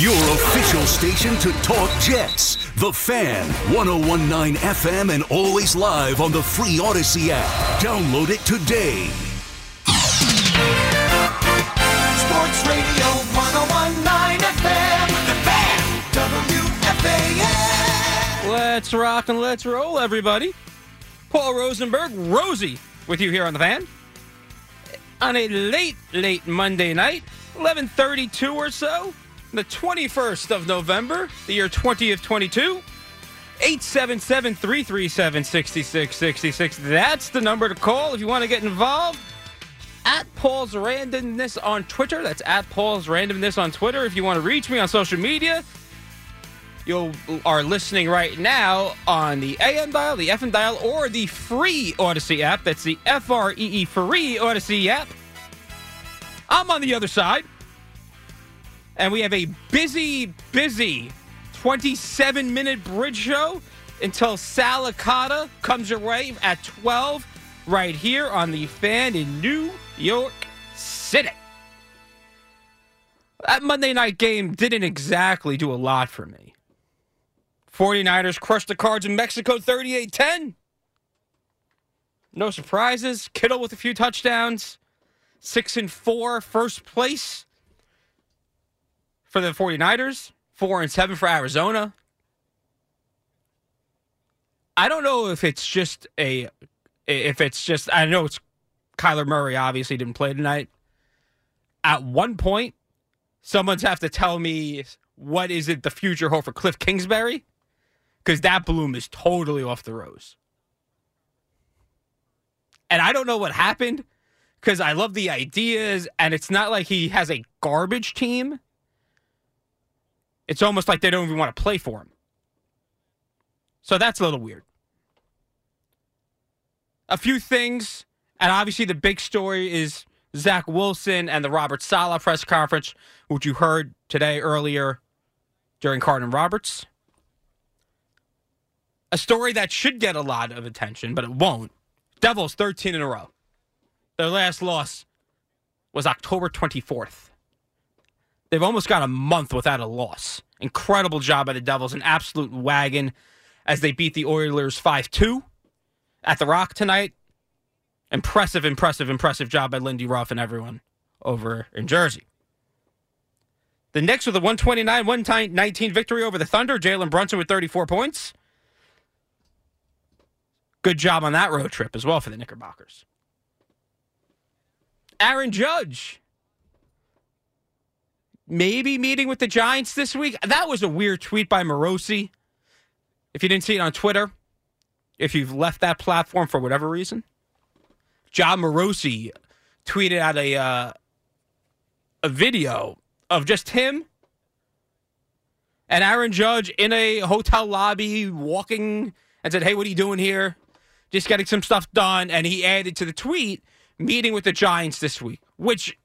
Your official station to talk Jets. The Fan, 1019 FM, and always live on the free Audacy app. Download it today. Sports Radio 1019 FM. The Fan. WFAN. Let's rock and let's roll, everybody. Paul Rosenberg, Rosie, with you here on the Fan. on a late, late Monday night, 11:32 or so, the 21st of November, the year 2022. 877-337-6666. That's the number to call if you want to get involved. At Paul's Randomness on Twitter. That's at Paul's Randomness on Twitter. If you want to reach me on social media, you are listening right now on the AM dial, the FM dial, or the free Audacy app. That's the F R E E free Audacy app. I'm on the other side. And we have a busy, busy 27 minute bridge show until Sal Licata comes your way at 12 right here on the fan in New York City. That Monday night game didn't exactly do a lot for me. 49ers crushed the Cards in Mexico 38 10. No surprises. Kittle with a few touchdowns. Six and four, first place for the 49ers. Four and seven for Arizona. I don't know if it's just a, if it's just, I know it's Kyler Murray obviously didn't play tonight. At one point, someone's have to tell me what is it the future hold for Cliff Kingsbury because that bloom is totally off the rose. And I don't know what happened because I love the ideas, and it's not like he has a garbage team. It's almost like they don't even want to play for him. So that's a little weird. A few things, and obviously the big story is Zach Wilson and the Robert Saleh press conference, which you heard today earlier during Carton Roberts. A story that should get a lot of attention, but it won't. Devils 13 in a row. Their last loss was October 24th. They've almost got a month without a loss. Incredible job by the Devils, an absolute wagon as they beat the Oilers 5 2 at the Rock tonight. Impressive, impressive, impressive job by Lindy Ruff and everyone over in Jersey. The Knicks with a 129 119 victory over the Thunder. Jalen Brunson with 34 points. Good job on that road trip as well for the Knickerbockers. Aaron Judge. Maybe meeting with the Giants this week. That was a weird tweet by Morosi. If you didn't see it on Twitter, if you've left that platform for whatever reason, Jon Morosi tweeted out a uh, a video of just him and Aaron Judge in a hotel lobby walking and said, Hey, what are you doing here? Just getting some stuff done. And he added to the tweet, meeting with the Giants this week, which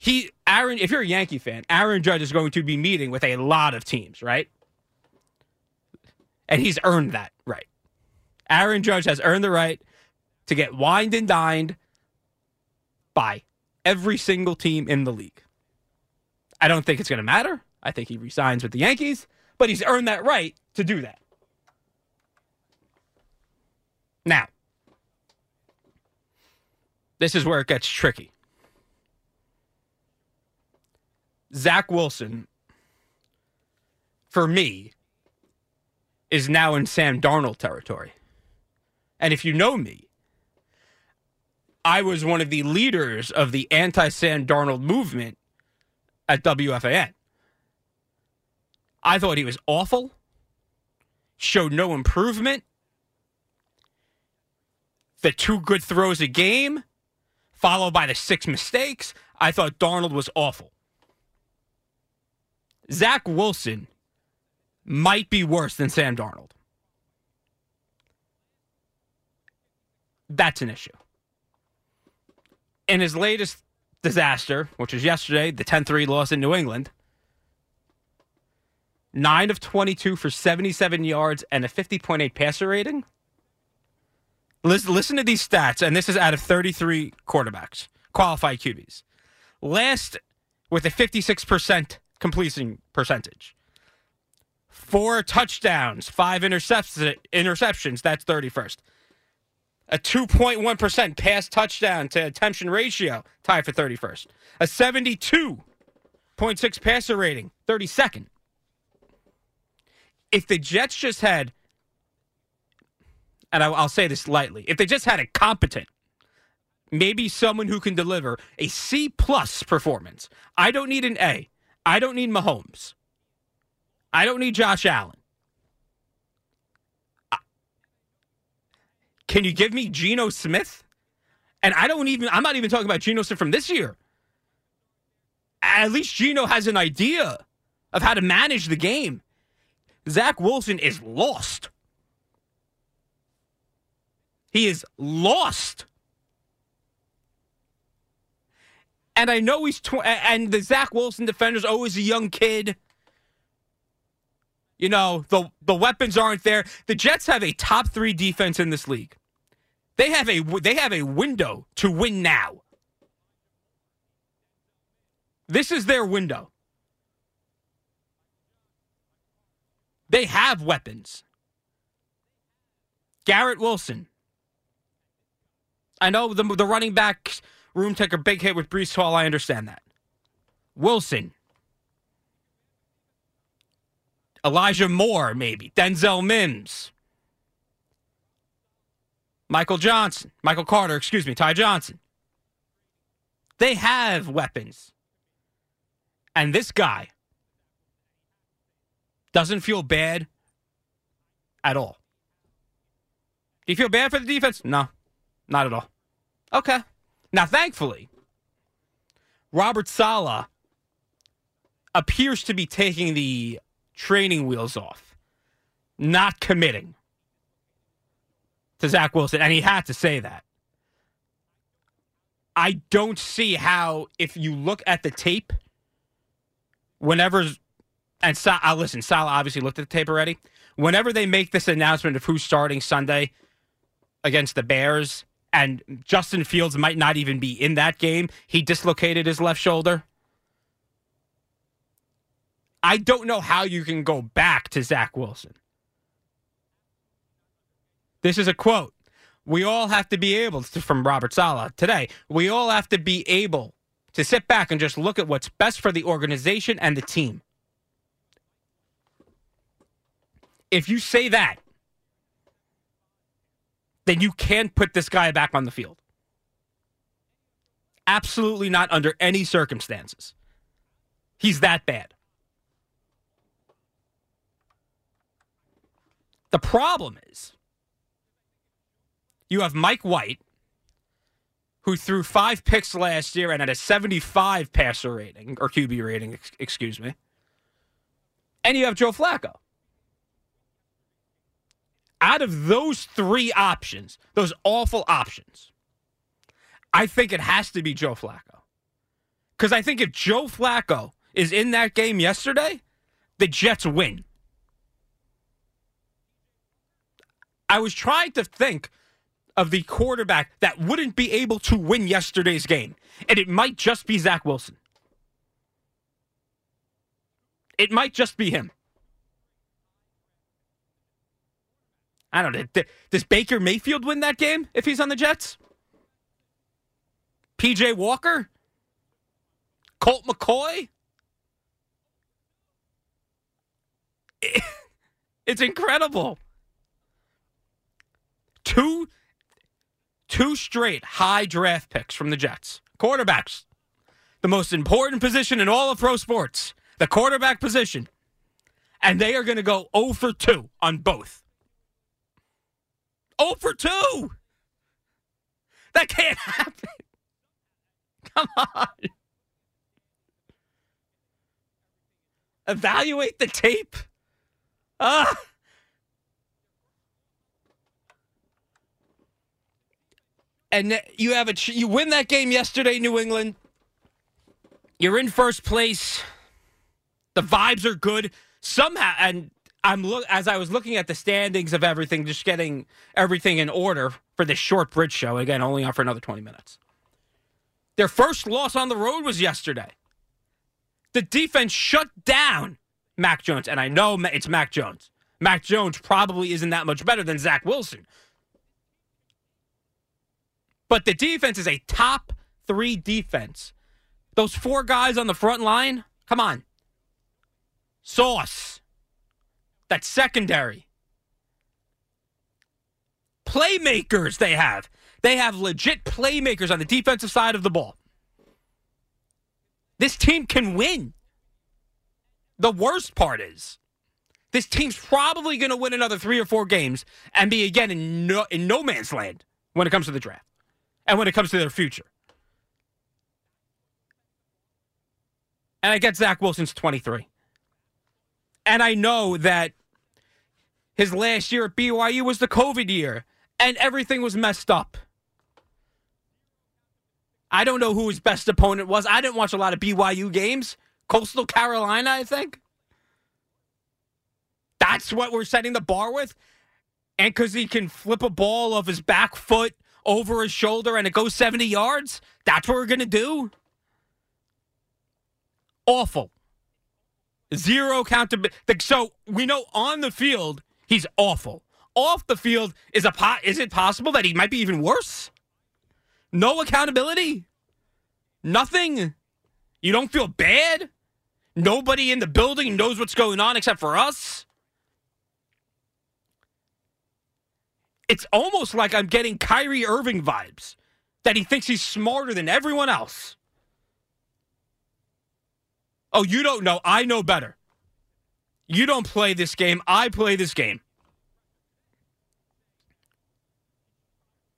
he, Aaron, if you're a Yankee fan, Aaron Judge is going to be meeting with a lot of teams, right? And he's earned that right. Aaron Judge has earned the right to get wined and dined by every single team in the league. I don't think it's going to matter. I think he resigns with the Yankees, but he's earned that right to do that. Now, this is where it gets tricky. Zach Wilson, for me, is now in Sam Darnold territory. And if you know me, I was one of the leaders of the anti Sam Darnold movement at WFAN. I thought he was awful, showed no improvement, the two good throws a game, followed by the six mistakes. I thought Darnold was awful. Zach Wilson might be worse than Sam Darnold. That's an issue. In his latest disaster, which was yesterday, the 10 3 loss in New England, 9 of 22 for 77 yards and a 50.8 passer rating. Listen, listen to these stats, and this is out of 33 quarterbacks, qualified QBs. Last with a 56% completion percentage. Four touchdowns, five interceptions, interceptions that's 31st. A 2.1% pass touchdown to attention ratio, tied for 31st. A 72.6 passer rating, 32nd. If the Jets just had, and I'll say this lightly, if they just had a competent maybe someone who can deliver a C plus performance. I don't need an A. I don't need Mahomes. I don't need Josh Allen. Can you give me Geno Smith? And I don't even, I'm not even talking about Geno Smith from this year. At least Geno has an idea of how to manage the game. Zach Wilson is lost. He is lost. And I know he's tw- and the Zach Wilson defender's always a young kid. You know, the the weapons aren't there. The Jets have a top 3 defense in this league. They have a they have a window to win now. This is their window. They have weapons. Garrett Wilson. I know the the running backs room took a big hit with Breece Hall. I understand that. Wilson. Elijah Moore, maybe. Denzel Mims. Michael Johnson. Michael Carter, excuse me. Ty Johnson. They have weapons. And this guy doesn't feel bad at all. Do you feel bad for the defense? No, not at all. Okay. Now, thankfully, Robert Saleh appears to be taking the training wheels off, not committing to Zach Wilson, and he had to say that. I don't see how, if you look at the tape, whenever, and Sa- uh, listen, Saleh obviously looked at the tape already. Whenever they make this announcement of who's starting Sunday against the Bears, and Justin Fields might not even be in that game. He dislocated his left shoulder. I don't know how you can go back to Zach Wilson. This is a quote. We all have to be able to, from Robert Saleh today, we all have to be able to sit back and just look at what's best for the organization and the team. If you say that, then you can't put this guy back on the field. Absolutely not under any circumstances. He's that bad. The problem is you have Mike White, who threw five picks last year and had a 75 passer rating, or QB rating, excuse me. And you have Joe Flacco out of those three options, those awful options, I think it has to be Joe Flacco. Because I think if Joe Flacco is in that game yesterday, the Jets win. I was trying to think of the quarterback that wouldn't be able to win yesterday's game, and it might just be Zach Wilson. It might just be him. I don't know. Does Baker Mayfield win that game if he's on the Jets? PJ Walker? Colt McCoy? It's incredible. Two two straight high draft picks from the Jets. Quarterbacks. The most important position in all of pro sports. The quarterback position. And they are going to go 0 for 2 on both. 0 for 2. That can't happen. Come on. Evaluate the tape. Ah. And you have a you win that game yesterday, New England. You're in first place. The vibes are good somehow, and I'm look as I was looking at the standings of everything, just getting everything in order for this short bridge show. Again, only on for another 20 minutes. Their first loss on the road was yesterday. The defense shut down Mac Jones. And I know it's Mac Jones. Mac Jones probably isn't that much better than Zach Wilson. But the defense is a top three defense. Those four guys on the front line, come on. Sauce. That's secondary. Playmakers they have. They have legit playmakers on the defensive side of the ball. This team can win. The worst part is this team's probably going to win another three or four games and be again in no, in no man's land when it comes to the draft and when it comes to their future. And I get Zach Wilson's 23. And I know that his last year at BYU was the COVID year and everything was messed up. I don't know who his best opponent was. I didn't watch a lot of BYU games. Coastal Carolina, I think. That's what we're setting the bar with. And because he can flip a ball off his back foot over his shoulder and it goes 70 yards, that's what we're going to do. Awful. Zero accountability. So we know on the field, he's awful. Off the field, is, a po- is it possible that he might be even worse? No accountability? Nothing? You don't feel bad? Nobody in the building knows what's going on except for us? It's almost like I'm getting Kyrie Irving vibes that he thinks he's smarter than everyone else. Oh, you don't know. I know better. You don't play this game. I play this game.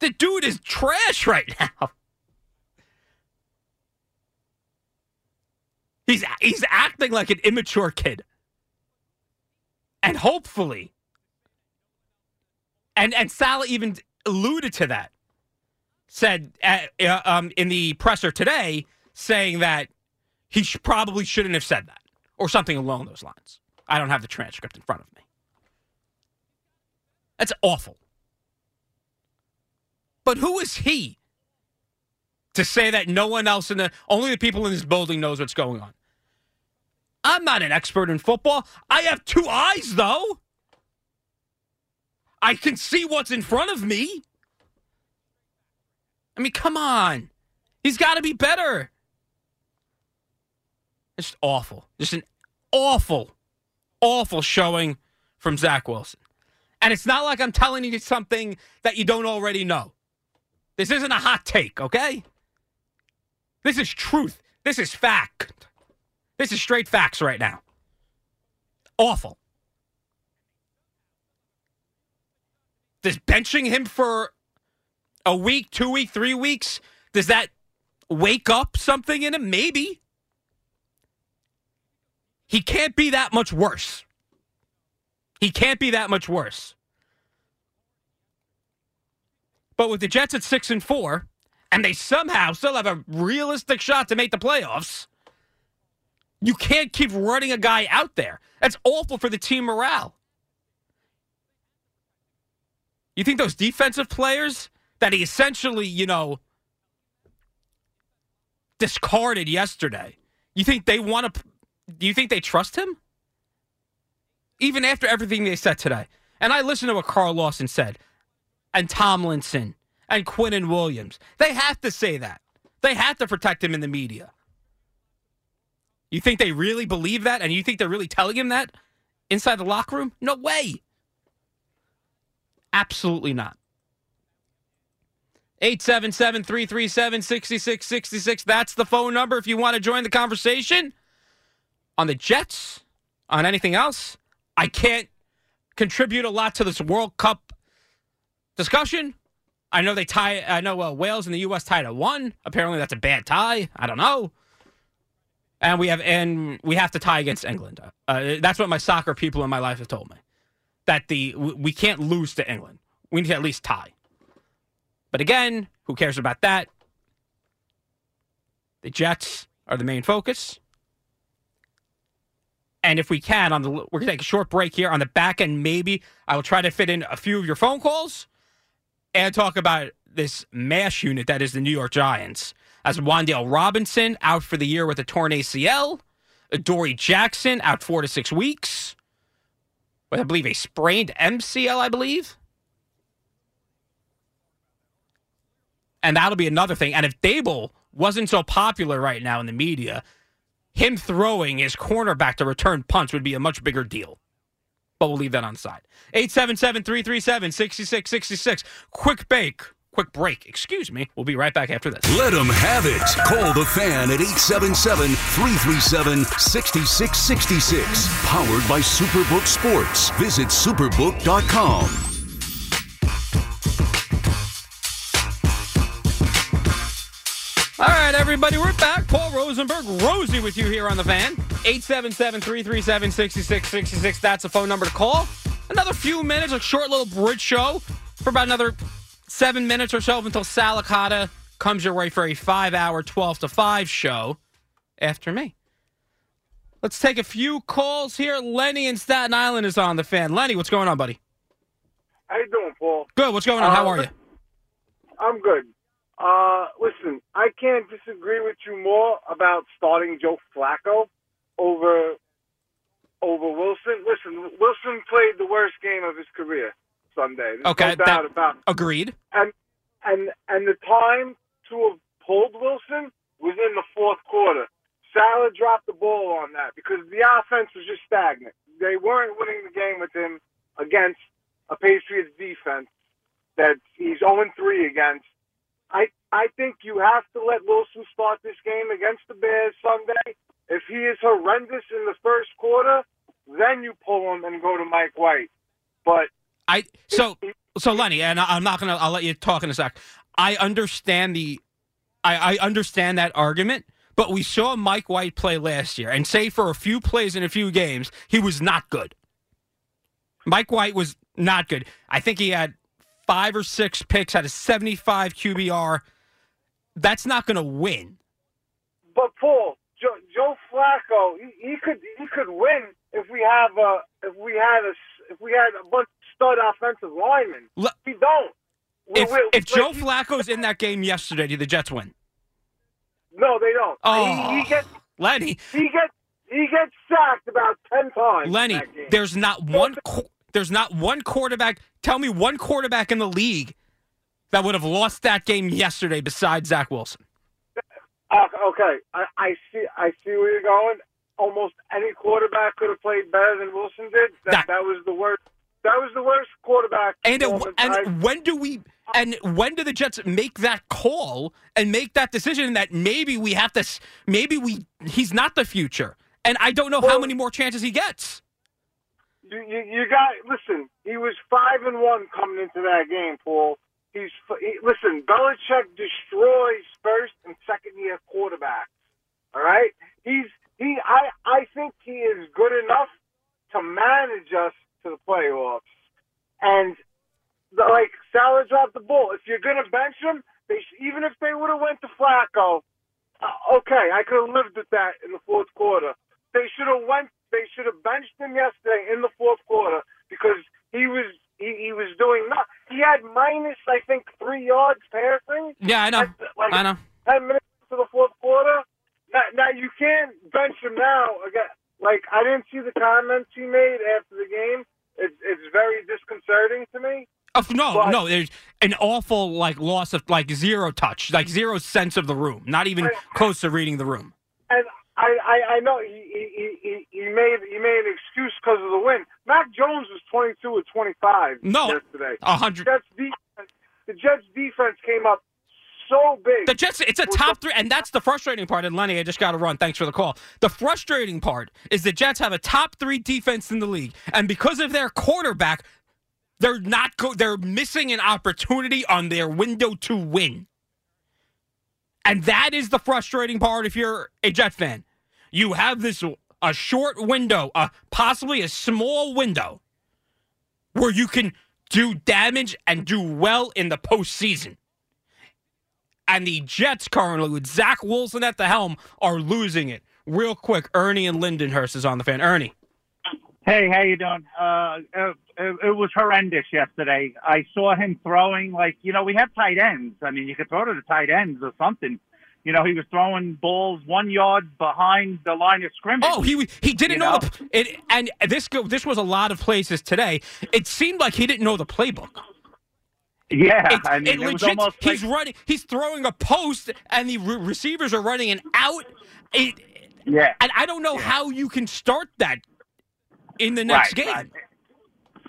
The dude is trash right now. He's he's acting like an immature kid. And hopefully and and Saleh even alluded to that. Said uh, uh, um, in the presser today saying that he sh- probably shouldn't have said that or something along those lines. I don't have the transcript in front of me. That's awful. But who is he to say that no one else in the only the people in this building knows what's going on? I'm not an expert in football. I have two eyes though. I can see what's in front of me. I mean, come on. He's got to be better. It's awful. Just an awful, awful showing from Zach Wilson. And it's not like I'm telling you something that you don't already know. This isn't a hot take, okay? This is truth. This is fact. This is straight facts right now. Awful. Does benching him for a week, two week, three weeks, does that wake up something in him? Maybe. He can't be that much worse. He can't be that much worse. But with the Jets at six and four, and they somehow still have a realistic shot to make the playoffs, you can't keep running a guy out there. That's awful for the team morale. You think those defensive players that he essentially, you know, discarded yesterday, you think they want to, do you think they trust him? Even after everything they said today. And I listened to what Carl Lawson said and Tomlinson and Quinnen Williams. They have to say that. They have to protect him in the media. You think they really believe that? And you think they're really telling him that inside the locker room? No way. Absolutely not. 877 337 6666. That's the phone number if you want to join the conversation on the Jets, on anything else. I can't contribute a lot to this World Cup discussion. I know they tie. I know uh, Wales and the U.S. tied at one. Apparently, that's a bad tie. I don't know. And we have and we have to tie against England. Uh, that's what my soccer people in my life have told me. That the we can't lose to England. We need to at least tie. But again, who cares about that? The Jets are the main focus. And if we can, on the we're gonna take a short break here on the back end. Maybe I will try to fit in a few of your phone calls and talk about this mash unit that is the New York Giants. As Wan'Dale Robinson out for the year with a torn ACL, Adoree' Jackson out four to six weeks. With, I believe, a sprained MCL, I believe. And that'll be another thing. And if Daboll wasn't so popular right now in the media, him throwing his cornerback to return punts would be a much bigger deal. But we'll leave that on side. 877 337 6666. Quick bake. Quick break, excuse me. We'll be right back after this. Let them have it. Call the fan at 877 337 6666. Powered by Superbook Sports. Visit superbook.com. everybody, we're back. Paul Rosenberg, Rosie with you here on the fan. 877 337 6666. That's a phone number to call. Another few minutes, a short little bridge show for about another seven minutes or so until Sal Licata comes your way for a five hour, 12 to 5 show after me. Let's take a few calls here. Lenny in Staten Island is on the fan. Lenny, what's going on, buddy? How you doing, Paul? Good. What's going on? How Uh, are you? I'm good. Uh, listen, I can't disagree with you more about starting Joe Flacco over over Wilson. Listen, Wilson played the worst game of his career Sunday. There's Okay, no doubt about it. Agreed. And and and the time to have pulled Wilson was in the fourth quarter. Saleh dropped the ball on that because the offense was just stagnant. They weren't winning the game with him against a Patriots defense that he's 0 3 against. I I think you have to let Wilson start this game against the Bears Sunday. If he is horrendous in the first quarter, then you pull him and go to Mike White. But I so so Lenny, and I- I'm not gonna. I'll let you talk in a sec. I understand the, I, I understand that argument, but we saw Mike White play last year, and say for a few plays in a few games, he was not good. Mike White was not good. I think he had five or six picks, had a 75 QBR. That's not going to win. But Paul, Joe, Joe Flacco, he, he could he could win if we have a if we had a if we had a bunch of stud offensive linemen. Le- we don't. We- If we- if Joe he- Flacco's in that game yesterday, do the Jets win? no, they don't. Oh, He, he oh, gets Lenny, he gets he gets sacked about ten times. Lenny, there's not one. There's not one quarterback. Tell me one quarterback in the league that would have lost that game yesterday besides Zach Wilson. Uh, okay, I, I see. I see where you're going. Almost any quarterback could have played better than Wilson did. That That- that, was the worst. That was the worst quarterback. And it, performance I- and when do we? And when do the Jets make that call and make that decision that maybe we have to? Maybe we he's not the future, and I don't know how many more chances he gets. You, you, got listen. He was five and one coming into that game, Paul. He's he, listen. Belichick destroys first and second year quarterbacks. All right, he's he. I I think he is good enough to manage us to the playoffs. And the, like Saleh dropped the ball. If you're gonna bench him, they even if they would have went to Flacco, uh, okay, I could have lived with that in the fourth quarter. They should have went. They should have benched him yesterday in the fourth quarter because he was he, he was doing not. He had minus I think three yards passing. Yeah, I know. At, like I know. ten minutes to the fourth quarter. Now, now you can't bench him now. Again, like I didn't see the comments he made after the game. It's it's very disconcerting to me. Oh, no, But- no. There's an awful like loss of like zero touch, like zero sense of the room. Not even close to reading the room. And I, I, I know he, he, he, he made he made an excuse because of the win. Mac Jones was twenty two or twenty five No. yesterday. A hundred. Jets defense, the Jets defense came up so big. The Jets, it's a top three, and that's the frustrating part. And Lenny, I just got to run. Thanks for the call. The frustrating part is the Jets have a top three defense in the league, and because of their quarterback, they're not go- They're missing an opportunity on their window to win, and that is the frustrating part. If you're a Jet fan, you have this a short window, a possibly a small window, where you can do damage and do well in the postseason and the Jets currently with Zach Wilson at the helm are losing it. Real quick, Ernie and Lindenhurst is on the fan. Ernie, Hey, how you doing? Uh, it, it, it was horrendous yesterday. I saw him throwing like you know we have tight ends. I mean, you could throw to the tight ends or something. You know, he was throwing balls one yard behind the line of scrimmage. Oh, he he didn't You know, know? the it, and this go, this was a lot of places today. It seemed like he didn't know the playbook. yeah. It, I mean, it it, was legit. almost he's running. He's throwing a post, and the re- receivers are running an out. It, yeah. and I don't know how you can start that in the next Right, game. right.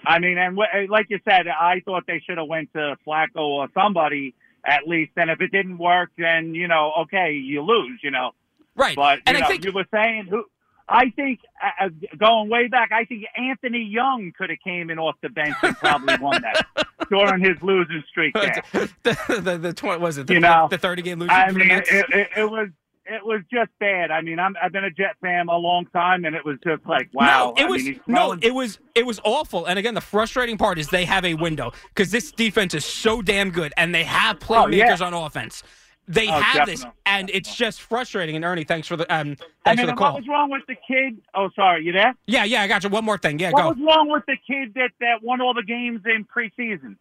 I mean, and wh- like you said, I thought they should have went to Flacco or somebody at least. And if it didn't work, then you know, okay, you lose. You know, Right. but you and know, I think you were saying who. I think uh, uh, going way back, I think Anthony Young could have came in off the bench and probably won that during his losing streak. There. the, the the twenty was it the, You know, the thirty game losing I mean, it, it, it was it was just bad. I mean, I'm, I've been a Jet fan a long time, and it was just like, wow. No, it I was mean, no, it was it was awful. And again, the frustrating part is they have a window because this defense is so damn good, and they have Oh, yeah. playmakers on offense. They Oh, have this, definitely. and it's just frustrating. And Ernie, thanks for the um, I thanks mean, for the call. what was wrong with the kid? Oh, sorry, you there? yeah, yeah, I got you. One more thing. Yeah, What go. was wrong with the kid that, that won all the games in preseason?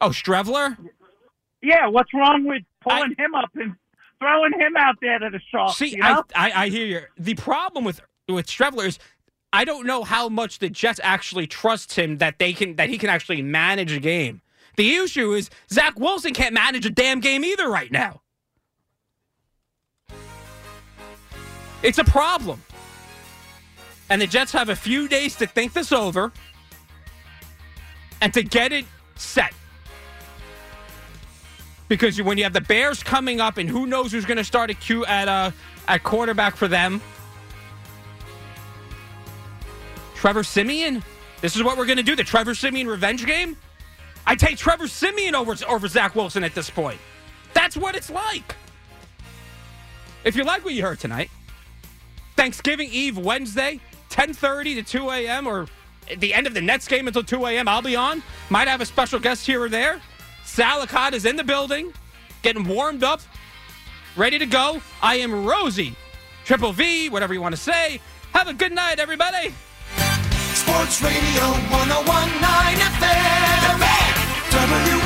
Oh, Streveler. Yeah, what's wrong with pulling him up and throwing him out there to the sharks? See, you know? I, I I hear you. The problem with with Streveler is I don't know how much the Jets actually trust him that they can that he can actually manage a game. The issue is Zach Wilson can't manage a damn game either right now. It's a problem. And the Jets have a few days to think this over and to get it set. Because when you have the Bears coming up, and who knows who's going to start at at uh, at quarterback for them? Trevor Siemian. This is what we're going to do. The Trevor Siemian revenge game. I take Trevor Siemian over over Zach Wilson at this point. That's what it's like. If you like what you heard tonight, Thanksgiving Eve Wednesday, 10:30 to 2 a.m. or at the end of the Nets game until 2 a.m. I'll be on. Might have a special guest here or there. Salicott is in the building, getting warmed up, ready to go. I am Rosie, Triple V, whatever you want to say. Have a good night, everybody. Sports Radio 1019 FM.